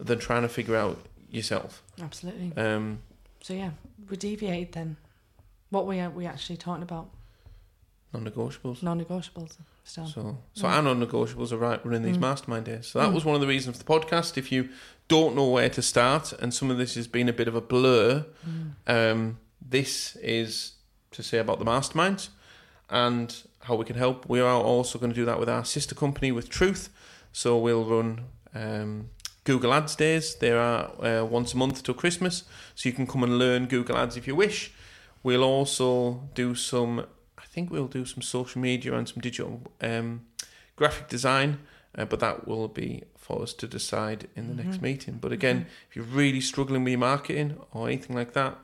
than trying to figure out yourself.
absolutely
Um,
so yeah we deviated then what we are we actually talking about
non-negotiables.
non-negotiables still
So, so
Mm.
our non-negotiables are right running these
Mm.
mastermind days. So that
Mm.
was one of the reasons for the podcast. If you don't know where to start, and some of this has been a bit of a blur,
Mm.
um, this is to say about the masterminds and how we can help. We are also going to do that with our sister company, with Truth. So we'll run um, Google Ads days. There are uh, once a month till Christmas, so you can come and learn Google Ads if you wish. We'll also do some. I think we'll do some social media and some digital um, graphic design, uh, but that will be for us to decide in the next
Mhm.
meeting. But again, if you're really struggling with your marketing or anything like that,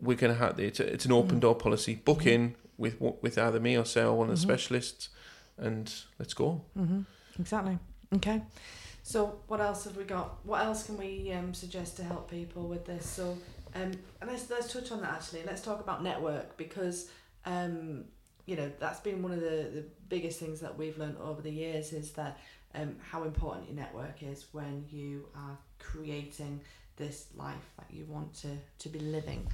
we're going to have it's, a, it's an open
Mm.
door policy. Book
Mhm.
in with with either me or Sarah, one of the
Mhm.
specialists, and let's go.
Exactly. Okay. So what else have we got? What else can we um, suggest to help people with this? So um, let's let's touch on that actually. Let's talk about network because um, you know that's been one of the, the biggest things that we've learned over the years is that um, how important your network is when you are creating this life that you want to, to be living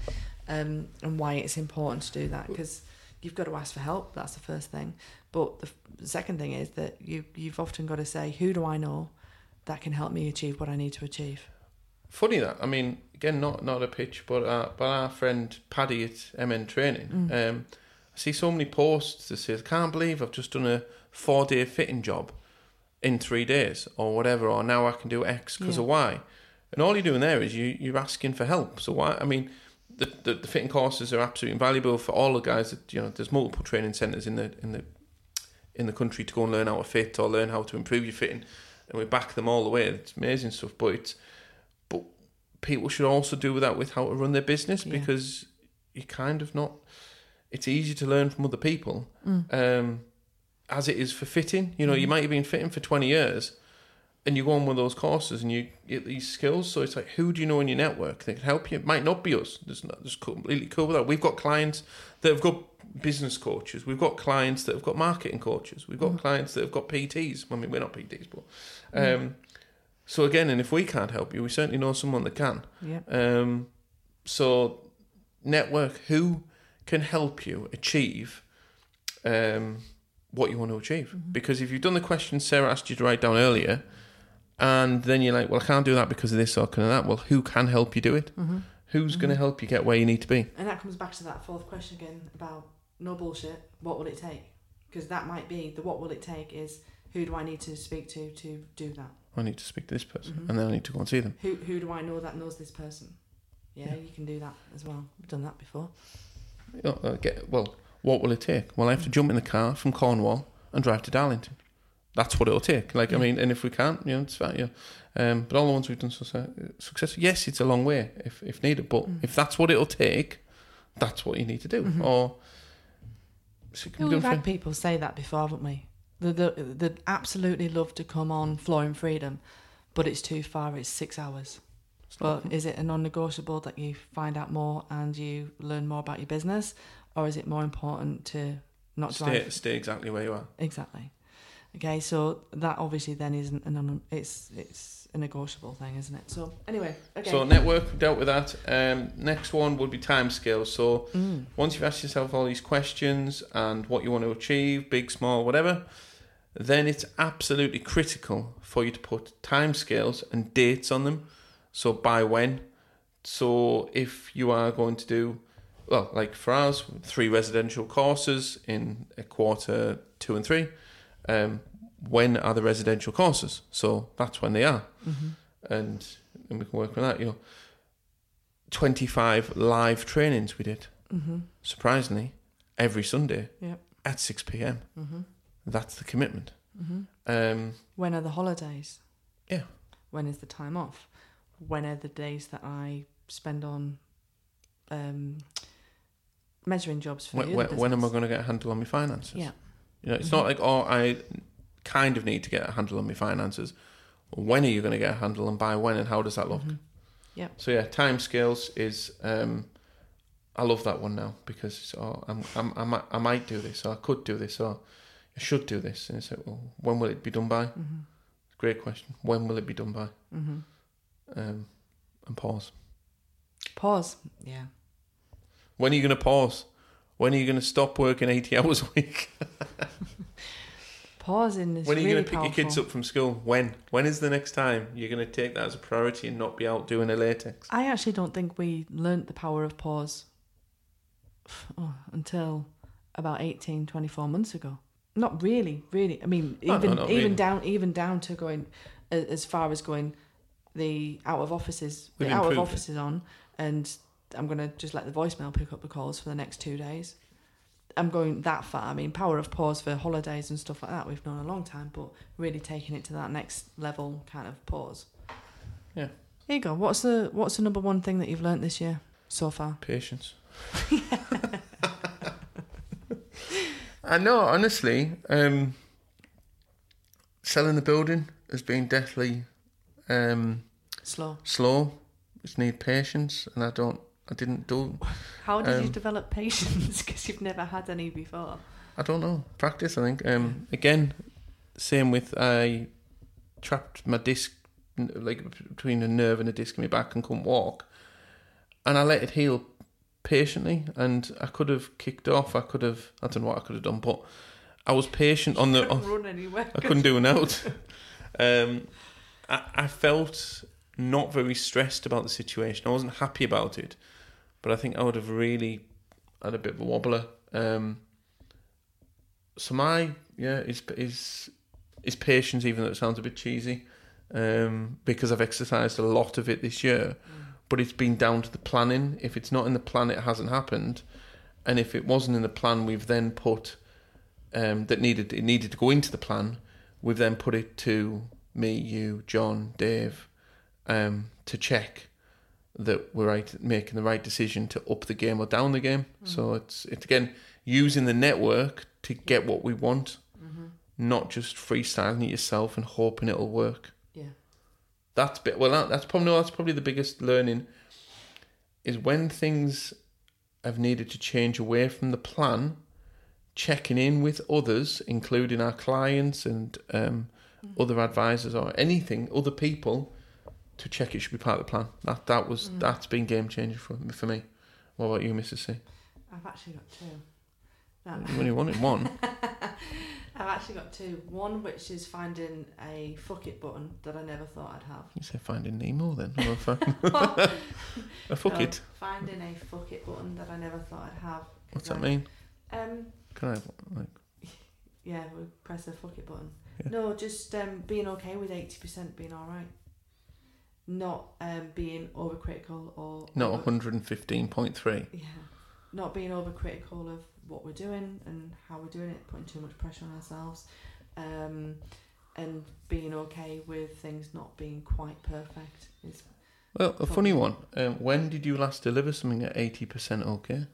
um, and why it's important to do that because you've got to ask for help that's the first thing but the, f- second thing is that you you've often got to say who do I know that can help me achieve what I need to achieve
Funny that. I mean, again, not not a pitch, but uh, but our friend Paddy at MN Training.
Mm.
Um, I see so many posts that says, "Can't believe I've just done a four day fitting job in three days, or whatever, or now I can do X because
Yeah.
of Y." And all you're doing there is you you're asking for help. So why? I mean, the, the the fitting courses are absolutely invaluable for all the guys. That you know, there's multiple training centres in the in the in the country to go and learn how to fit or learn how to improve your fitting, and we back them all the way. It's amazing stuff, but it's but people should also do that with how to run their business
Yeah.
because you're kind of not. It's easy to learn from other people,
Mm.
um, as it is for fitting. You know, you
Mhm.
might have been fitting for twenty years, and you go on one of those courses and you get these skills. So it's like, who do you know in your network that can help you? It might not be us. There's not. There's completely cool with that. We've got clients that have got business coaches. We've got clients that have got marketing coaches. We've got
Mhm.
clients that have got PTs. I mean, we're not PTs, but
Mm.
um, so again, and if we can't help you, we certainly know someone that can.
yeah
Um, so network who can help you achieve um, what you want to achieve.
Mhm.
Because if you've done the questions Sarah asked you to write down earlier, and then you're like, well, I can't do that because of this or kind of that. Well, who can help you do it?
mm-hmm.
Who's going to help you get where you need to be?
And that comes back to that fourth question again about no bullshit. What will it take? Because that might be the what will it take is who do I need to speak to to do that?
I need to speak to this person,
Mhm.
and then I need to go and see them.
Who who do I know that knows this person? Yeah,
Yeah.
you can do that as well. We've done that before.
You uh, get, well, what will it take? Well, I have to jump in the car from Cornwall and drive to Darlington. That's what it'll take. Like, I mean, and if we can't, you know, it's fine. Yeah. Um, but all the ones we've done successful, yes, it's a long way if, if needed. But
Mm.
if that's what it'll take, that's what you need to do.
Mhm.
Or so
Yeah, we've had people say that before, haven't we? They they they'd absolutely love to come on Flooring Freedom, but it's too far. It's six hours. But is it a non-negotiable that you find out more and you learn more about your business, or is it more important to not
stay,
drive
stay exactly where you are.
Exactly. Okay, so that obviously then isn't a non. It's it's a negotiable thing, isn't it? So anyway, okay.
So network dealt with that. Um, next one would be time scales. So
Mm.
once you've asked yourself all these questions and what you want to achieve, big, small, whatever, then it's absolutely critical for you to put time scales and dates on them. So by when. So if you are going to do, well, like for us, three residential courses in a quarter two and three, um, when are the residential courses? So that's when they are
hmm
and and we can work on that. You know, twenty five live trainings we did.
hmm
Surprisingly, every Sunday
Yep.
at six p.m.
hmm
That's the commitment.
hmm
Um,
When are the holidays?
Yeah.
When is the time off? When are the days that I spend on um, measuring jobs for
when,
the
when, am I going to get a handle on my finances?
Yeah.
You know, it's
Mhm.
not like oh, I kind of need to get a handle on my finances. When are you going to get a handle, and by when, and how does that look?
Mhm. Yeah.
So yeah, time scales is. Um, I love that one now because it's, oh, I'm, I'm, I might, I might do this, or I could do this, or I should do this. And it's like, well, when will it be done by?
Mhm.
Great question. When will it be done by? Um, and pause.
Pause. Yeah.
When are you going to pause? When are you going to stop working 80 hours a week?
Pausing is
when are you
really
going to pick
powerful.
your kids up from school? When? When is the next time you're going to take that as a priority and not be out doing a latex?
I actually don't think we learnt the power of pause oh, until about 18, 24 months ago. Not really, really. I mean,
Oh, no,
even
not
even
really.
down even down to going as far as going the out of offices,
We've
the out of
improved it.
offices on, and I'm gonna just let the voicemail pick up the calls for the next two days. I'm going that far. I mean, power of pause for holidays and stuff like that. We've known a long time, but really taking it to that next level, kind of pause.
Yeah.
Here you go. What's the what's the number one thing that you've learnt this year so far?
Patience. I know, honestly, um, selling the building has been deathly um,
Slow.
slow. It's need patience, and I don't, I didn't do.
How did you
Um,
develop patience? Because you've never had any before.
I don't know. Practice, I think. Um, again, same with I trapped my disc like between a nerve and a disc in my back and couldn't walk, and I let it heal patiently. And I could have kicked off. I could have. I don't know what I could have done, but I was patient on the. On,
Couldn't run anywhere.
I couldn't do an out. um, I, I felt not very stressed about the situation. I wasn't happy about it, but I think I would have really had a bit of a wobbler. Um, so my yeah is is is patience, even though it sounds a bit cheesy, um, because I've exercised a lot of it this year. But it's been down to the planning. If it's not in the plan, it hasn't happened. And if it wasn't in the plan, we've then put um, that needed it needed to go into the plan. We've then put it to me, you, John, Dave, um, to check that we're right, making the right decision to up the game or down the game. So it's it's again using the network to get what we want, not just freestyling it yourself and hoping it'll work.
Yeah.
That's bit well. That, that's probably no, that's probably the biggest learning. Is when things have needed to change away from the plan, checking in with others, including our clients and um, other advisors or anything, other people, to check it should be part of the plan. That that was mm. that's been game changing for for me. What about you, Mrs. C?
I've actually got two. No.
Um, you only wanted one.
I've actually got two. One which is finding a fuck it button that I never thought I'd have.
You say finding Nemo then. Or a fuck
No,
it.
Um, finding a fuck it button that I never thought I'd have.
What's that
I-
mean?
Um,
Can I have like
yeah, we press the fuck it button.
Yeah.
No, just um, being okay with eighty percent being all right. Not um, being overcritical or
not
over-
115.3?
yeah, not being overcritical of what we're doing and how we're doing it, putting too much pressure on ourselves, um, and being okay with things not being quite perfect is
Well, a funny one. Um, when did you last deliver something at 80% okay?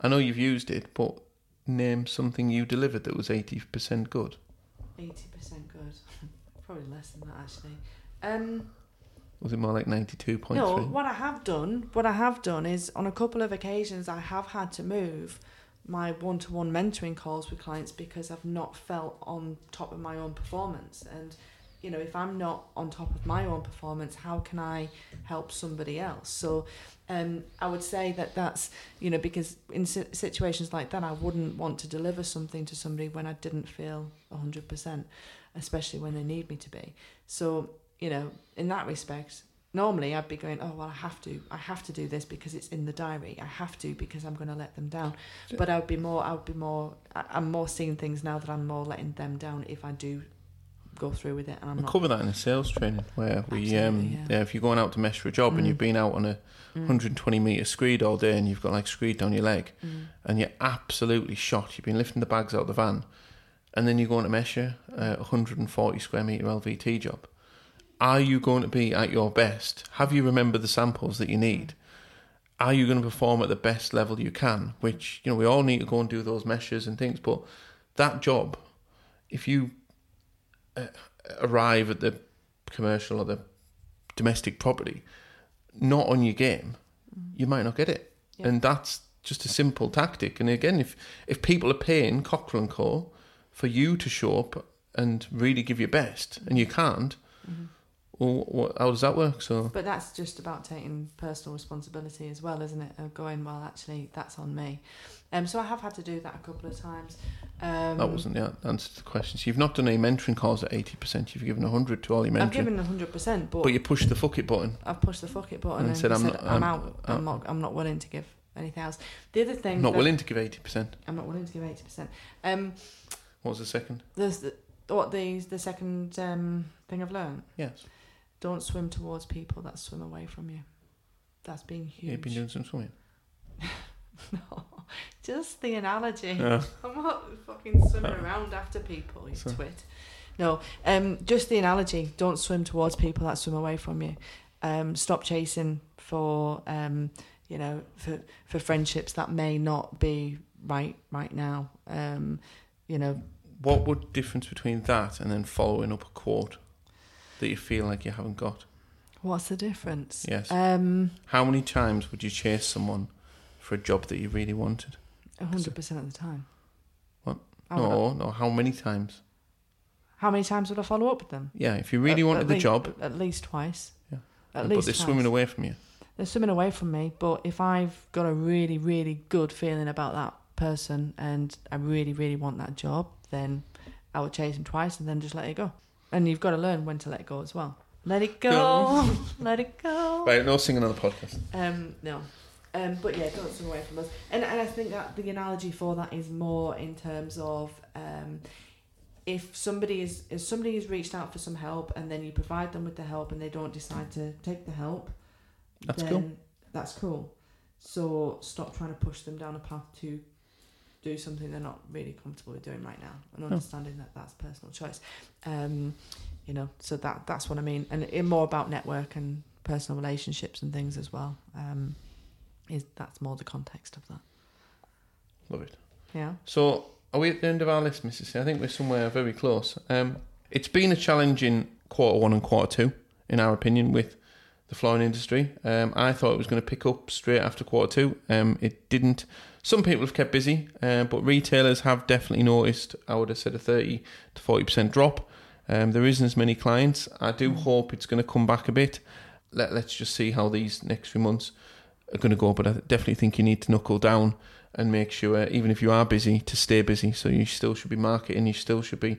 I know you've used it, but name something you delivered that was 80% good.
Eighty percent good. Probably less than that actually. Um,
Was it more like 92.3?
No, what I have done, what I have done is on a couple of occasions I have had to move my one-to-one mentoring calls with clients because I've not felt on top of my own performance and you know if I'm not on top of my own performance how can I help somebody else so um I would say that that's you know because in situations like that I wouldn't want to deliver something to somebody when I didn't feel 100% especially when they need me to be so you know in that respect normally I'd be going, oh well, I have to, I have to do this because it's in the diary. I have to because I'm going to let them down. But I would be more, I would be more, I'm more seeing things now that I'm more letting them down if I do go through with it, and I'm
We'll
not.
cover that in a sales training where we, um, yeah.
yeah.
if you're going out to mesh for a job and
Mm.
you've been out on a
Mm,
120 metre screed all day and you've got like screed down your leg
mm,
and you're absolutely shot, you've been lifting the bags out of the van, and then you're going to measure a 140 square metre LVT job. Are you going to be at your best? Have you remembered the samples that you need? Are you going to perform at the best level you can? Which, you know, we all need to go and do those measures and things, but that job, if you uh, arrive at the commercial or the domestic property not on your game, you might not get it.
Yeah.
And that's just a simple tactic. And again, if if people are paying Cockrell Co for you to show up and really give your best, and you can't,
mhm.
Well, what, how does that work? So
But that's just about taking personal responsibility as well, isn't it? Of going, well, actually, that's on me. Um, so I have had to do that a couple of times. Um,
that wasn't the answer to the question. So you've not done any mentoring calls at eighty percent. You've given hundred to all your mentoring,
I've given hundred percent, but,
but you pushed the fuck it button.
I've pushed the fuck it button
And
and,
said,
said,
"I'm
I'm,
I'm-
out. I'm
I'm-
not. I'm not willing to give anything else. The other thing,
Not
that-
willing to give eighty percent.
I'm not willing to give eighty percent. Um,
What was the second?
there's the, what the the second um thing I've learned.
Yes,
Don't swim towards people that swim away from you. That's been huge.
you've been doing some swimming.
no, just the analogy.
Yeah.
I'm not fucking swimming around after people, you
So-
twit. No, um, just the analogy. Don't swim towards people that swim away from you. Um, stop chasing for, um, you know, for for friendships that may not be right right now. Um, you know,
What would difference between that and then following up a quote that you feel like you haven't got?
what's the difference?
Yes.
Um,
How many times would you chase someone for a job that you really wanted?
hundred percent of the time. I would-
No, no. How many times?
How many times would I follow up with them?
Yeah, if you really
At-
wanted
at
the
least-
job,
At least twice.
Yeah.
At
but
least
they're
twice.
swimming away from you.
They're swimming away from me, but if I've got a really, really good feeling about that person and I really, really want that job, then I would chase him twice and then just let it go. And you've got to learn when to let go as well. Let it go, let it go.
Right, no singing on the podcast.
Um, no. Um, but yeah, don't swim away from us. And, and I think that the analogy for that is more in terms of um, if somebody is if somebody has reached out for some help and then you provide them with the help and they don't decide to take the help,
That's
then
cool.
That's cool. So stop trying to push them down a path to do something they're not really comfortable with doing right now, and understanding that that's personal choice. Um, you know, so that that's what I mean, and it more about network and personal relationships and things as well. Um, is that's more the context of that.
Love it.
Yeah.
So, are we at the end of our list, Mrs. C? I think we're somewhere very close. Um, it's been a challenging quarter one and quarter two, in our opinion, with the flooring industry. Um, I thought it was going to pick up straight after quarter two. Um, it didn't. Some people have kept busy, uh, but retailers have definitely noticed. I would have said a thirty to forty percent drop. Um, there isn't as many clients. I do hope it's going to come back a bit. Let, let's just see how these next few months are going to go. But I definitely think you need to knuckle down and make sure, even if you are busy, to stay busy. So you still should be marketing. You still should be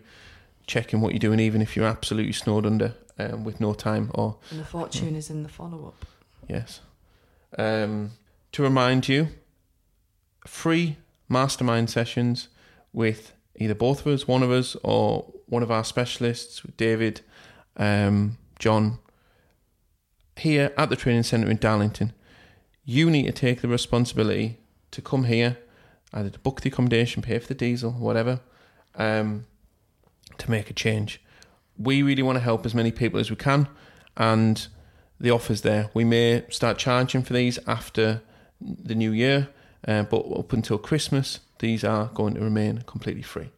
checking what you're doing, even if you're absolutely snowed under um, with no time. Or
And the fortune is in the follow up.
yes, um, to remind you, free mastermind sessions with either both of us, one of us, or one of our specialists, David, um, John, here at the training centre in Darlington. You need to take the responsibility to come here, either to book the accommodation, pay for the diesel, whatever, um, to make a change. We really want to help as many people as we can, and the offer's there. We may start charging for these after the new year, uh, but up until Christmas, these are going to remain completely free.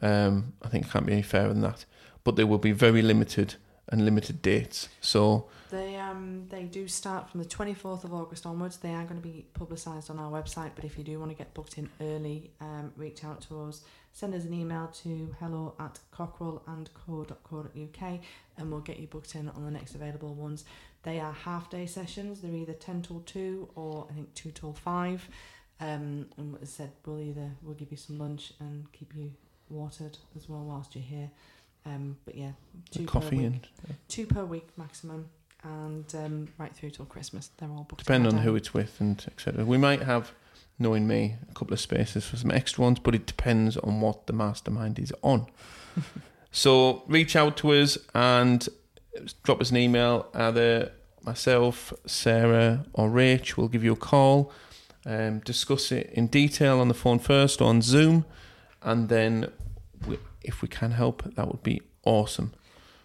Um, I think it can't be any fairer than that. But they will be very limited and limited dates. So
They um they do start from the twenty fourth of August onwards. They are going to be publicised on our website, but if you do want to get booked in early, um, reach out to us. Send us an email to hello at cockerellandco.co.uk and we'll get you booked in on the next available ones. They are half day sessions. They're either ten till two or I think two till five. Um, and as said, we'll either we'll give you some lunch and keep you watered as well whilst you're here. Um, but yeah,
the
two per
coffee
week
and
two per week maximum, and um, right through till Christmas. They're all booked.
depend
in
on who it's with and etc. We might have, knowing me, a couple of spaces for some extra ones, but it depends on what the mastermind is on. so reach out to us and drop us an email. Either myself, Sarah, or Rach will give you a call. Um, discuss it in detail on the phone first or on Zoom, and then we, if we can help, that would be awesome.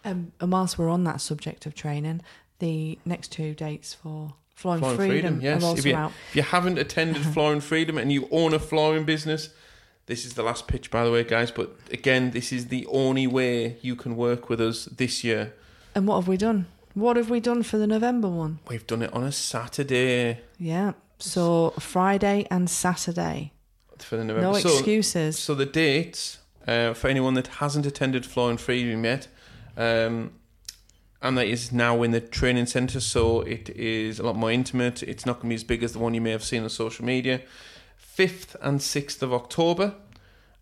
Um, and whilst we're on that subject of training, the next two dates for Flooring,
Flooring
Freedom,
Freedom, yes.
are
If you-
out.
If you haven't attended Flooring Freedom and you own a flooring business, this is the last pitch, by the way, guys. But again, this is the only way you can work with us this year.
And what have we done? What have we done for the November one?
We've done it on a Saturday
Yeah, so Friday and Saturday.
for the November.
No
so,
excuses.
so the dates uh, for anyone that hasn't attended Flooring Freedom yet, um, and that is now in the training centre, so it is a lot more intimate. It's not going to be as big as the one you may have seen on social media. 5th and 6th of October,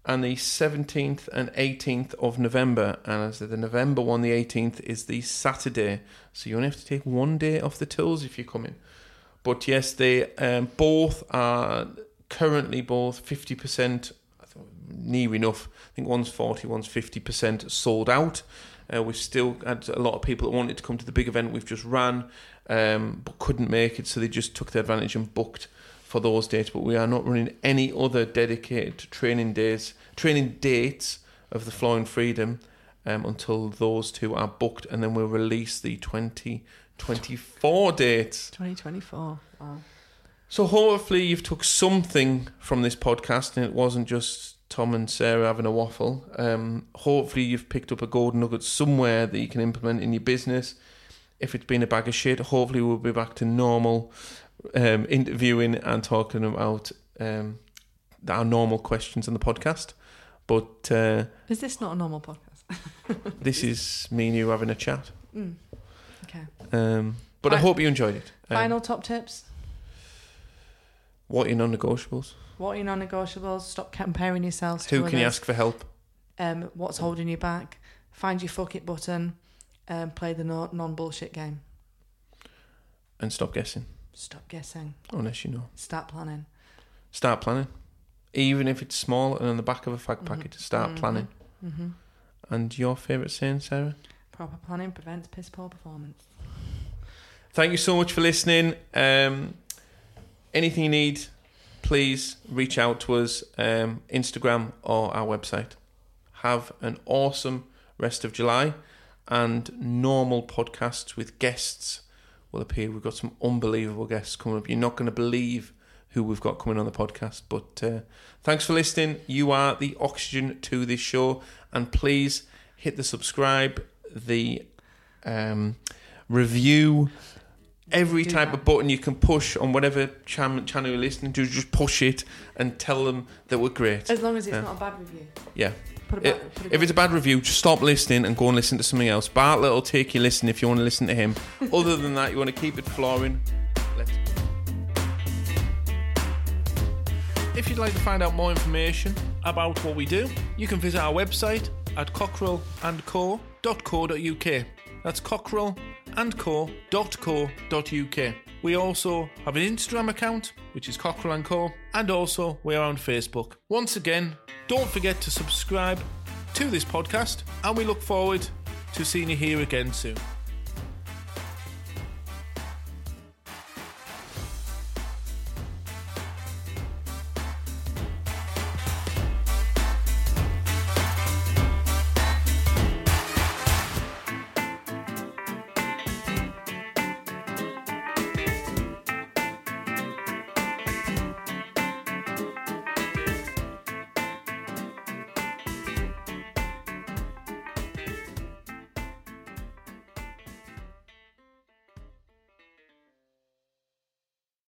and the 17th and 18th of November. And as I said, the November one, the 18th, is the Saturday, so you only have to take one day off the tools if you come in. But yes, they um, both are currently both 50%, I thought, near enough. I think one's 40, one's 50% sold out. Uh, we've still had a lot of people that wanted to come to the big event we've just ran, um, but couldn't make it, so they just took the advantage and booked for those dates. But we are not running any other dedicated training days, training dates of the Flooring Freedom um, until those two are booked, and then we'll release the 2024 dates.
2024. Wow.
So hopefully you've took something from this podcast, and it wasn't just Tom and Sarah having a waffle. Um, hopefully you've picked up a golden nugget somewhere that you can implement in your business. If it's been a bag of shit, hopefully we'll be back to normal um, interviewing and talking about um, our normal questions on the podcast. But uh,
Is this not a normal podcast?
this is me and you having a chat.
Mm. Okay.
Um, but I
Fi-
hope you enjoyed it. Um,
Final top tips.
What are your non-negotiables?
What are your non-negotiables? Stop comparing yourselves to
Who can you ask for help?
Um, what's holding you back? Find your fuck it button. Um, play the no- non-bullshit game.
And stop guessing,
Stop guessing.
unless you know.
Start planning.
Start planning. Even if it's small and on the back of a fag packet, start
Mhm.
planning.
Mm-hmm.
And your favourite saying, Sarah?
Proper planning prevents piss poor performance.
Thank you so much for listening. Um, anything you need, please reach out to us, um, Instagram or our website. Have an awesome rest of July and normal podcasts with guests will appear. We've got some unbelievable guests coming up. You're not going to believe who we've got coming on the podcast. But uh, thanks for listening. You are the oxygen to this show. And please hit the subscribe, the um, review, every type
that.
of button you can push on whatever channel, channel you're listening to. Just push it and tell them that we're great.
As long as it's
Yeah.
not a bad review.
Yeah. It-
bad, a
If it's a bad review, just stop listening and go and listen to something else. Bartlett will take your listen if you want to listen to him. Other than that, you want to keep it flooring. Let's If you'd like to find out more information about what we do, you can visit our website at cockerellandco.co.uk. That's cockerellandco.co.uk. We also have an Instagram account, which is Cockerel and Co, and also we're on Facebook. Once again, don't forget to subscribe to this podcast, and we look forward to seeing you here again soon.